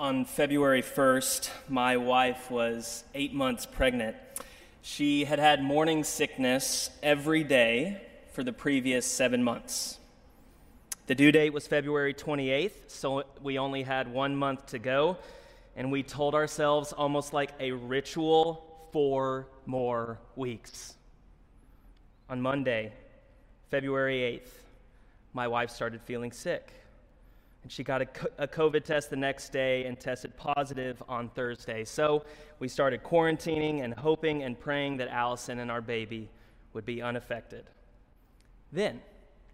On February 1st, my wife was eight months pregnant. She had had morning sickness every day for the previous seven months. The due date was February 28th, so we only had one month to go, and we told ourselves almost like a ritual four more weeks. On Monday, February 8th, my wife started feeling sick. And she got a, a COVID test the next day and tested positive on Thursday. So we started quarantining and hoping and praying that Allison and our baby would be unaffected. Then,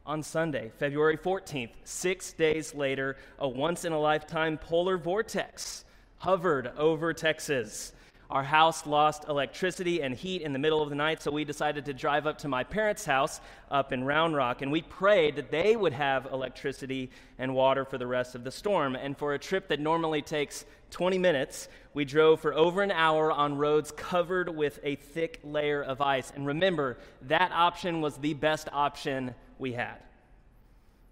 on Sunday, February 14th, six days later, a once in a lifetime polar vortex hovered over Texas. Our house lost electricity and heat in the middle of the night, so we decided to drive up to my parents' house up in Round Rock, and we prayed that they would have electricity and water for the rest of the storm. And for a trip that normally takes 20 minutes, we drove for over an hour on roads covered with a thick layer of ice. And remember, that option was the best option we had.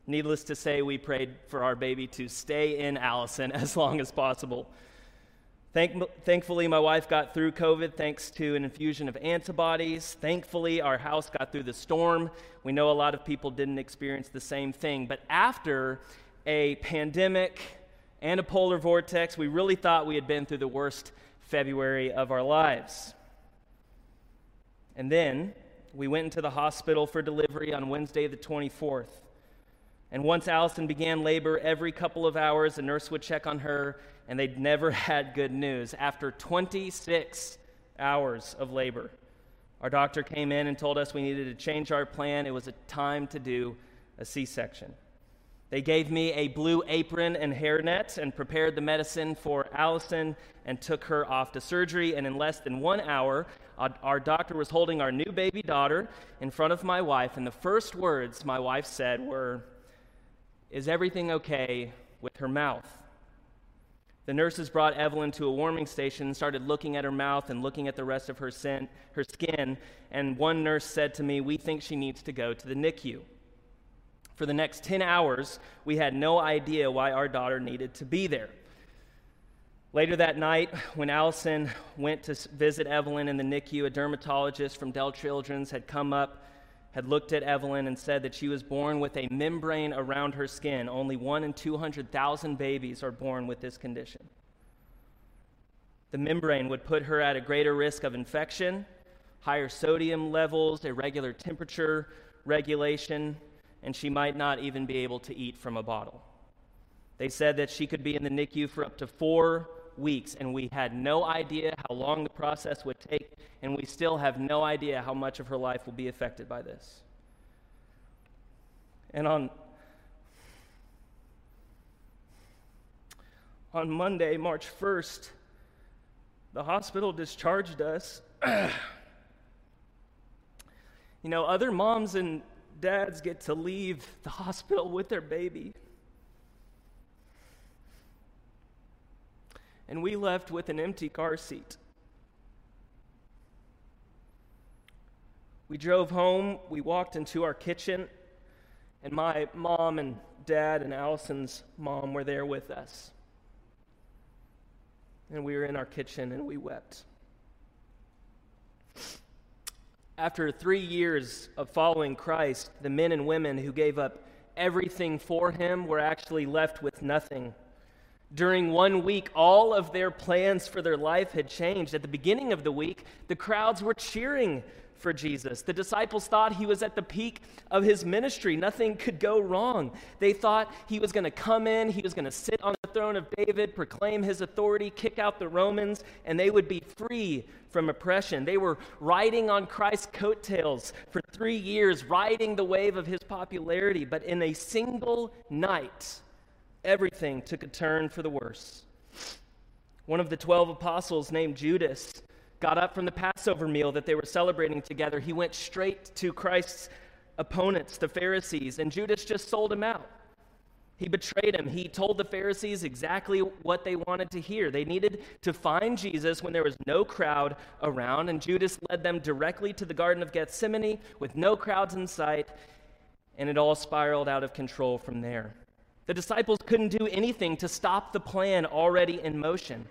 Needless to say, we prayed for our baby to stay in Allison as long as possible. Thank, thankfully, my wife got through COVID thanks to an infusion of antibodies. Thankfully, our house got through the storm. We know a lot of people didn't experience the same thing. But after a pandemic and a polar vortex, we really thought we had been through the worst February of our lives. And then we went into the hospital for delivery on Wednesday, the 24th. And once Allison began labor, every couple of hours, a nurse would check on her and they'd never had good news. After 26 hours of labor, our doctor came in and told us we needed to change our plan. It was a time to do a C section. They gave me a blue apron and hairnet and prepared the medicine for Allison and took her off to surgery. And in less than one hour, our doctor was holding our new baby daughter in front of my wife. And the first words my wife said were, Is everything okay with her mouth? The nurses brought Evelyn to a warming station and started looking at her mouth and looking at the rest of her, sin, her skin. And one nurse said to me, We think she needs to go to the NICU. For the next 10 hours, we had no idea why our daughter needed to be there. Later that night, when Allison went to visit Evelyn in the NICU, a dermatologist from Dell Children's had come up had looked at Evelyn and said that she was born with a membrane around her skin. Only one in 200,000 babies are born with this condition. The membrane would put her at a greater risk of infection, higher sodium levels, irregular temperature regulation, and she might not even be able to eat from a bottle. They said that she could be in the NICU for up to four weeks, and we had no idea how long the process would take, and we still have no idea how much of her life will be affected by this. And on on Monday, March 1st, the hospital discharged us. you know, other moms and dads get to leave the hospital with their baby. And we left with an empty car seat. We drove home, we walked into our kitchen, and my mom and dad and Allison's mom were there with us. And we were in our kitchen and we wept. After three years of following Christ, the men and women who gave up everything for him were actually left with nothing during one week, all of their plans for their life had changed. At the beginning of the week, the crowds were cheering for Jesus. The disciples thought he was at the peak of his ministry. Nothing could go wrong. They thought he was going to come in, he was going to sit on the throne of David, proclaim his authority, kick out the Romans, and they would be free from oppression. They were riding on Christ's coattails for three years, riding the wave of his popularity. But in a single night, everything took a turn for the worse. One of the 12 apostles, named Judas, got up from the Passover meal that they were celebrating together. He went straight to Christ's opponents, the Pharisees, and Judas just sold him out. He betrayed him. He told the Pharisees exactly what they wanted to hear. They needed to find Jesus when there was no crowd around, and Judas led them directly to the Garden of Gethsemane with no crowds in sight, and it all spiraled out of control from there. The disciples couldn't do anything to stop the plan already in motion.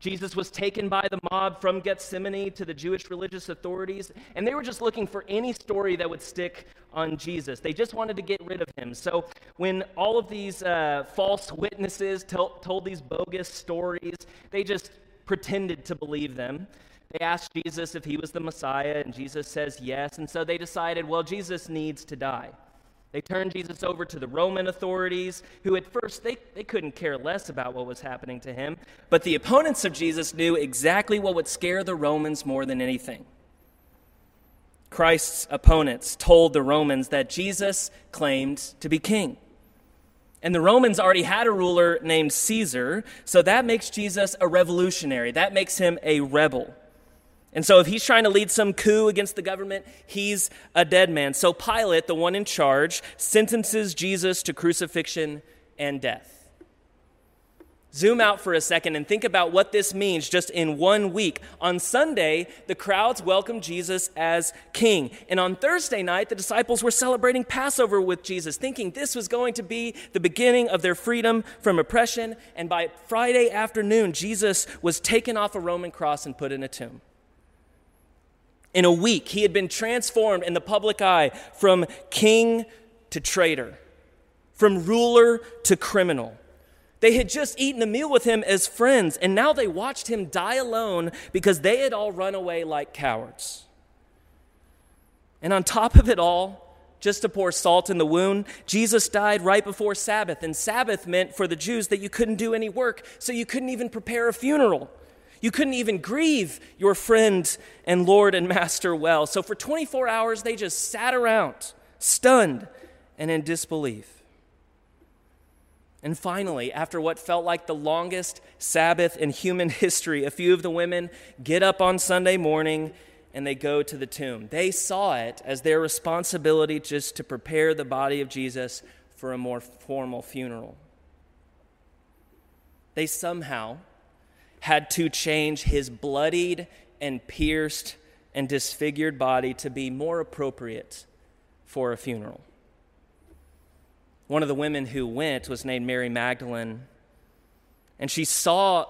Jesus was taken by the mob from Gethsemane to the Jewish religious authorities, and they were just looking for any story that would stick on Jesus. They just wanted to get rid of him. So when all of these uh, false witnesses told, told these bogus stories, they just pretended to believe them. They asked Jesus if he was the Messiah, and Jesus says yes. And so they decided, well, Jesus needs to die. They turned Jesus over to the Roman authorities, who at first they, they couldn't care less about what was happening to him. But the opponents of Jesus knew exactly what would scare the Romans more than anything. Christ's opponents told the Romans that Jesus claimed to be king. And the Romans already had a ruler named Caesar, so that makes Jesus a revolutionary. That makes him a rebel. And so, if he's trying to lead some coup against the government, he's a dead man. So, Pilate, the one in charge, sentences Jesus to crucifixion and death. Zoom out for a second and think about what this means just in one week. On Sunday, the crowds welcomed Jesus as king. And on Thursday night, the disciples were celebrating Passover with Jesus, thinking this was going to be the beginning of their freedom from oppression. And by Friday afternoon, Jesus was taken off a Roman cross and put in a tomb. In a week, he had been transformed in the public eye from king to traitor, from ruler to criminal. They had just eaten a meal with him as friends, and now they watched him die alone because they had all run away like cowards. And on top of it all, just to pour salt in the wound, Jesus died right before Sabbath. And Sabbath meant for the Jews that you couldn't do any work, so you couldn't even prepare a funeral. You couldn't even grieve your friend and Lord and Master well. So for 24 hours, they just sat around, stunned and in disbelief. And finally, after what felt like the longest Sabbath in human history, a few of the women get up on Sunday morning and they go to the tomb. They saw it as their responsibility just to prepare the body of Jesus for a more formal funeral. They somehow had to change his bloodied and pierced and disfigured body to be more appropriate for a funeral. One of the women who went was named Mary Magdalene, and she saw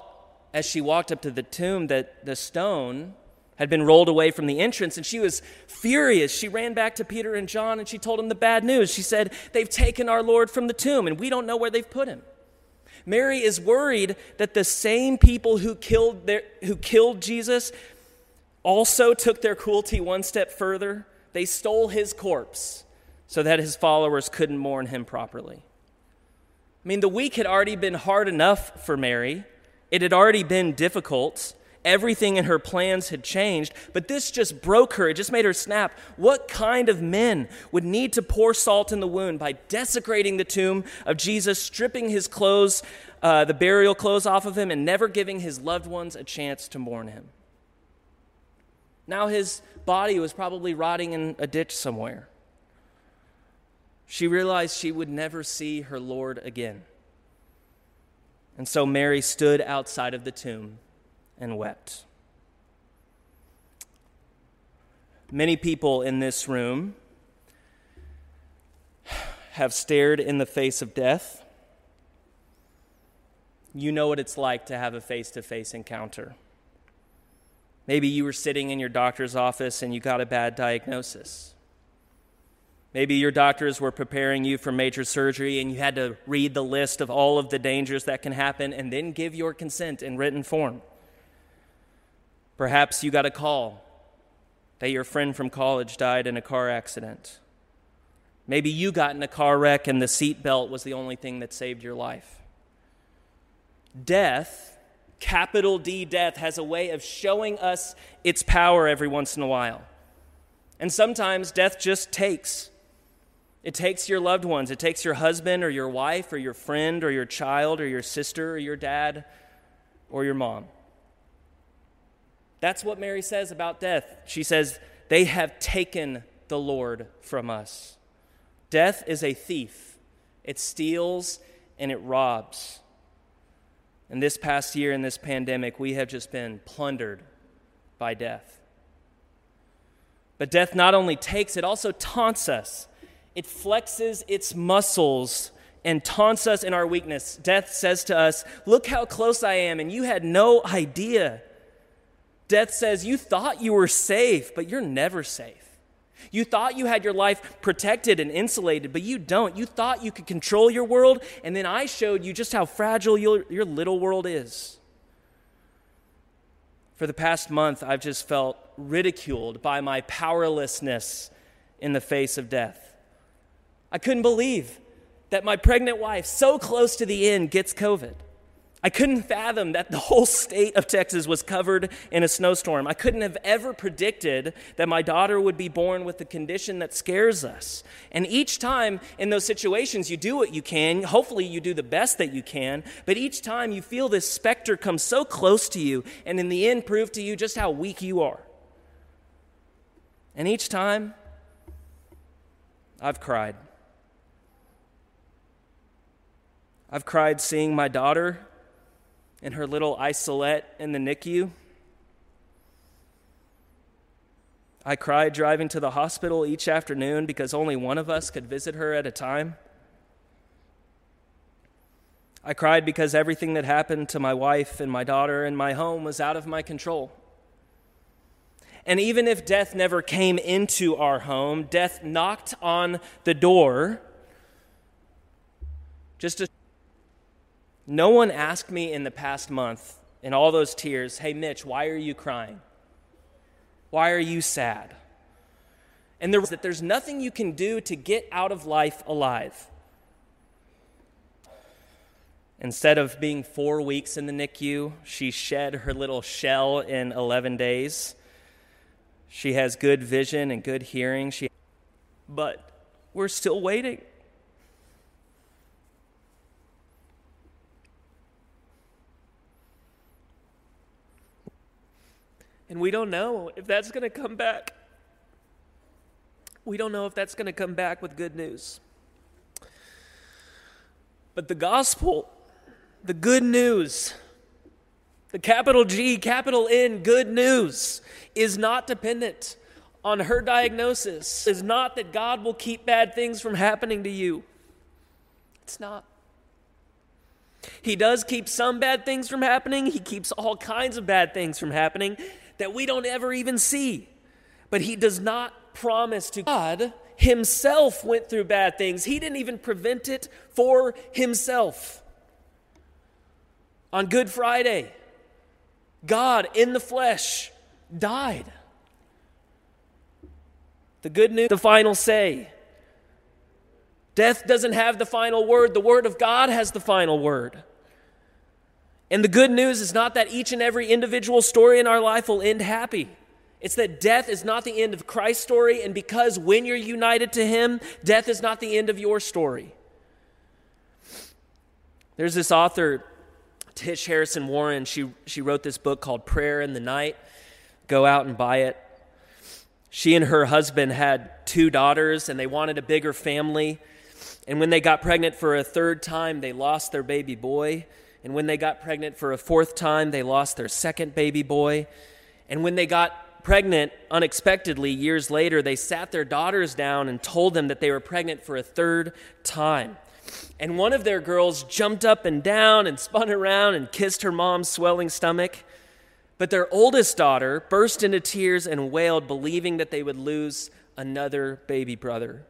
as she walked up to the tomb that the stone had been rolled away from the entrance, and she was furious. She ran back to Peter and John and she told them the bad news. She said, They've taken our Lord from the tomb, and we don't know where they've put him. Mary is worried that the same people who killed, their, who killed Jesus also took their cruelty one step further. They stole his corpse so that his followers couldn't mourn him properly. I mean, the week had already been hard enough for Mary, it had already been difficult. Everything in her plans had changed, but this just broke her. It just made her snap. What kind of men would need to pour salt in the wound by desecrating the tomb of Jesus, stripping his clothes, uh, the burial clothes off of him, and never giving his loved ones a chance to mourn him? Now his body was probably rotting in a ditch somewhere. She realized she would never see her Lord again. And so Mary stood outside of the tomb and wept. Many people in this room have stared in the face of death. You know what it's like to have a face to face encounter. Maybe you were sitting in your doctor's office and you got a bad diagnosis. Maybe your doctors were preparing you for major surgery and you had to read the list of all of the dangers that can happen and then give your consent in written form. Perhaps you got a call that your friend from college died in a car accident. Maybe you got in a car wreck and the seatbelt was the only thing that saved your life. Death, capital D death, has a way of showing us its power every once in a while. And sometimes death just takes. It takes your loved ones. It takes your husband or your wife or your friend or your child or your sister or your dad or your mom. That's what Mary says about death. She says, They have taken the Lord from us. Death is a thief, it steals and it robs. And this past year, in this pandemic, we have just been plundered by death. But death not only takes, it also taunts us. It flexes its muscles and taunts us in our weakness. Death says to us, Look how close I am, and you had no idea. Death says, You thought you were safe, but you're never safe. You thought you had your life protected and insulated, but you don't. You thought you could control your world, and then I showed you just how fragile your, your little world is. For the past month, I've just felt ridiculed by my powerlessness in the face of death. I couldn't believe that my pregnant wife, so close to the end, gets COVID. I couldn't fathom that the whole state of Texas was covered in a snowstorm. I couldn't have ever predicted that my daughter would be born with the condition that scares us. And each time in those situations, you do what you can. Hopefully, you do the best that you can. But each time you feel this specter come so close to you, and in the end, prove to you just how weak you are. And each time, I've cried. I've cried seeing my daughter in her little isolette in the NICU. I cried driving to the hospital each afternoon because only one of us could visit her at a time. I cried because everything that happened to my wife and my daughter and my home was out of my control. And even if death never came into our home, death knocked on the door just to no one asked me in the past month, in all those tears, hey, Mitch, why are you crying? Why are you sad? And there was that there's nothing you can do to get out of life alive. Instead of being four weeks in the NICU, she shed her little shell in 11 days. She has good vision and good hearing. She, but we're still waiting. And we don't know if that's going to come back. We don't know if that's going to come back with good news. But the gospel, the good news, the capital G, capital N, good news, is not dependent on her diagnosis, is not that God will keep bad things from happening to you. It's not. He does keep some bad things from happening, He keeps all kinds of bad things from happening that we don't ever even see. But he does not promise to God himself went through bad things. He didn't even prevent it for himself. On Good Friday, God in the flesh died. The good news, the final say. Death doesn't have the final word, the word of God has the final word. And the good news is not that each and every individual story in our life will end happy. It's that death is not the end of Christ's story, and because when you're united to Him, death is not the end of your story. There's this author, Tish Harrison Warren. She, she wrote this book called Prayer in the Night. Go out and buy it. She and her husband had two daughters, and they wanted a bigger family. And when they got pregnant for a third time, they lost their baby boy. And when they got pregnant for a fourth time, they lost their second baby boy. And when they got pregnant unexpectedly years later, they sat their daughters down and told them that they were pregnant for a third time. And one of their girls jumped up and down and spun around and kissed her mom's swelling stomach. But their oldest daughter burst into tears and wailed, believing that they would lose another baby brother.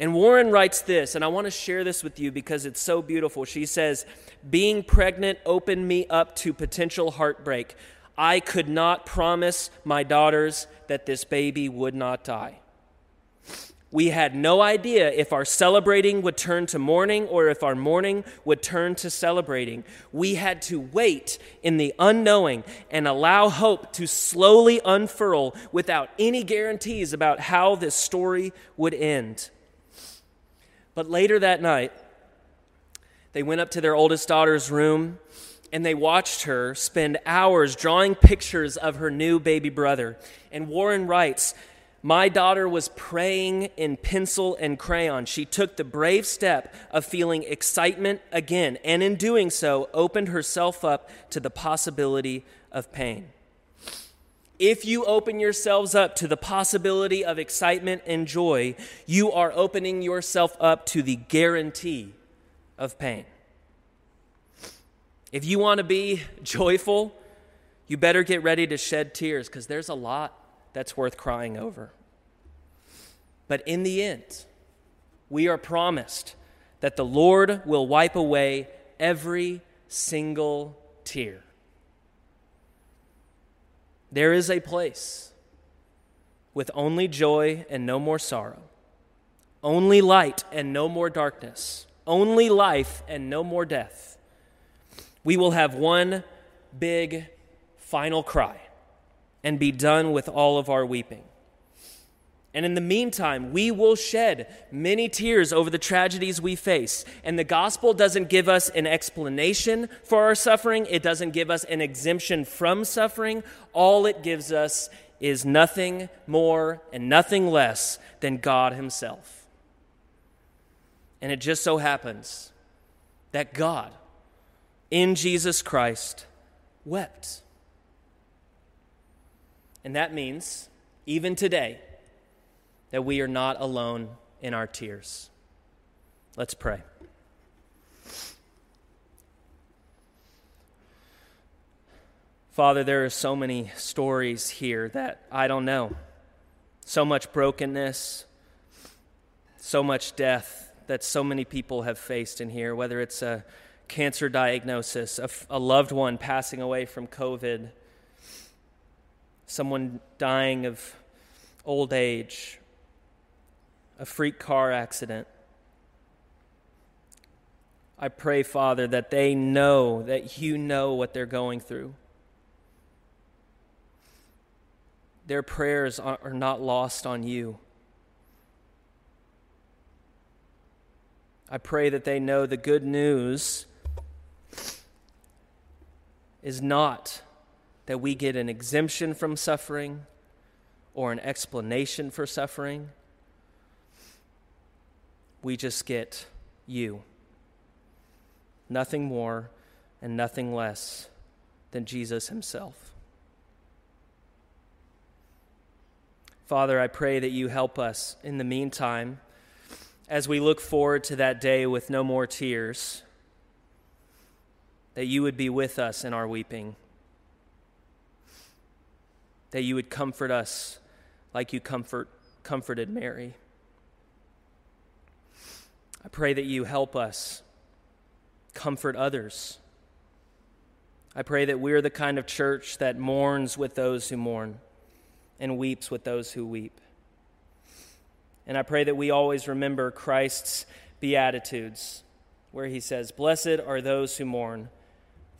And Warren writes this, and I want to share this with you because it's so beautiful. She says, Being pregnant opened me up to potential heartbreak. I could not promise my daughters that this baby would not die. We had no idea if our celebrating would turn to mourning or if our mourning would turn to celebrating. We had to wait in the unknowing and allow hope to slowly unfurl without any guarantees about how this story would end. But later that night, they went up to their oldest daughter's room and they watched her spend hours drawing pictures of her new baby brother. And Warren writes, my daughter was praying in pencil and crayon. She took the brave step of feeling excitement again, and in doing so, opened herself up to the possibility of pain. If you open yourselves up to the possibility of excitement and joy, you are opening yourself up to the guarantee of pain. If you want to be joyful, you better get ready to shed tears because there's a lot that's worth crying over. But in the end, we are promised that the Lord will wipe away every single tear. There is a place with only joy and no more sorrow, only light and no more darkness, only life and no more death. We will have one big final cry and be done with all of our weeping. And in the meantime, we will shed many tears over the tragedies we face. And the gospel doesn't give us an explanation for our suffering, it doesn't give us an exemption from suffering. All it gives us is nothing more and nothing less than God Himself. And it just so happens that God, in Jesus Christ, wept. And that means, even today, that we are not alone in our tears. Let's pray. Father, there are so many stories here that I don't know. So much brokenness, so much death that so many people have faced in here, whether it's a cancer diagnosis, a, loved one passing away from COVID, someone dying of old age, a freak car accident. I pray, Father, that they know that you know what they're going through. Their prayers are not lost on you. I pray that they know the good news is not that we get an exemption from suffering or an explanation for suffering we just get you. Nothing more and nothing less than Jesus himself. Father, I pray that you help us in the meantime as we look forward to that day with no more tears, that you would be with us in our weeping, that you would comfort us like you comfort, comforted Mary. I pray that you help us comfort others. I pray that we're the kind of church that mourns with those who mourn and weeps with those who weep. And I pray that we always remember Christ's Beatitudes, where he says, Blessed are those who mourn,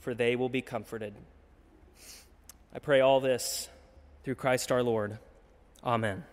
for they will be comforted. I pray all this through Christ our Lord. Amen.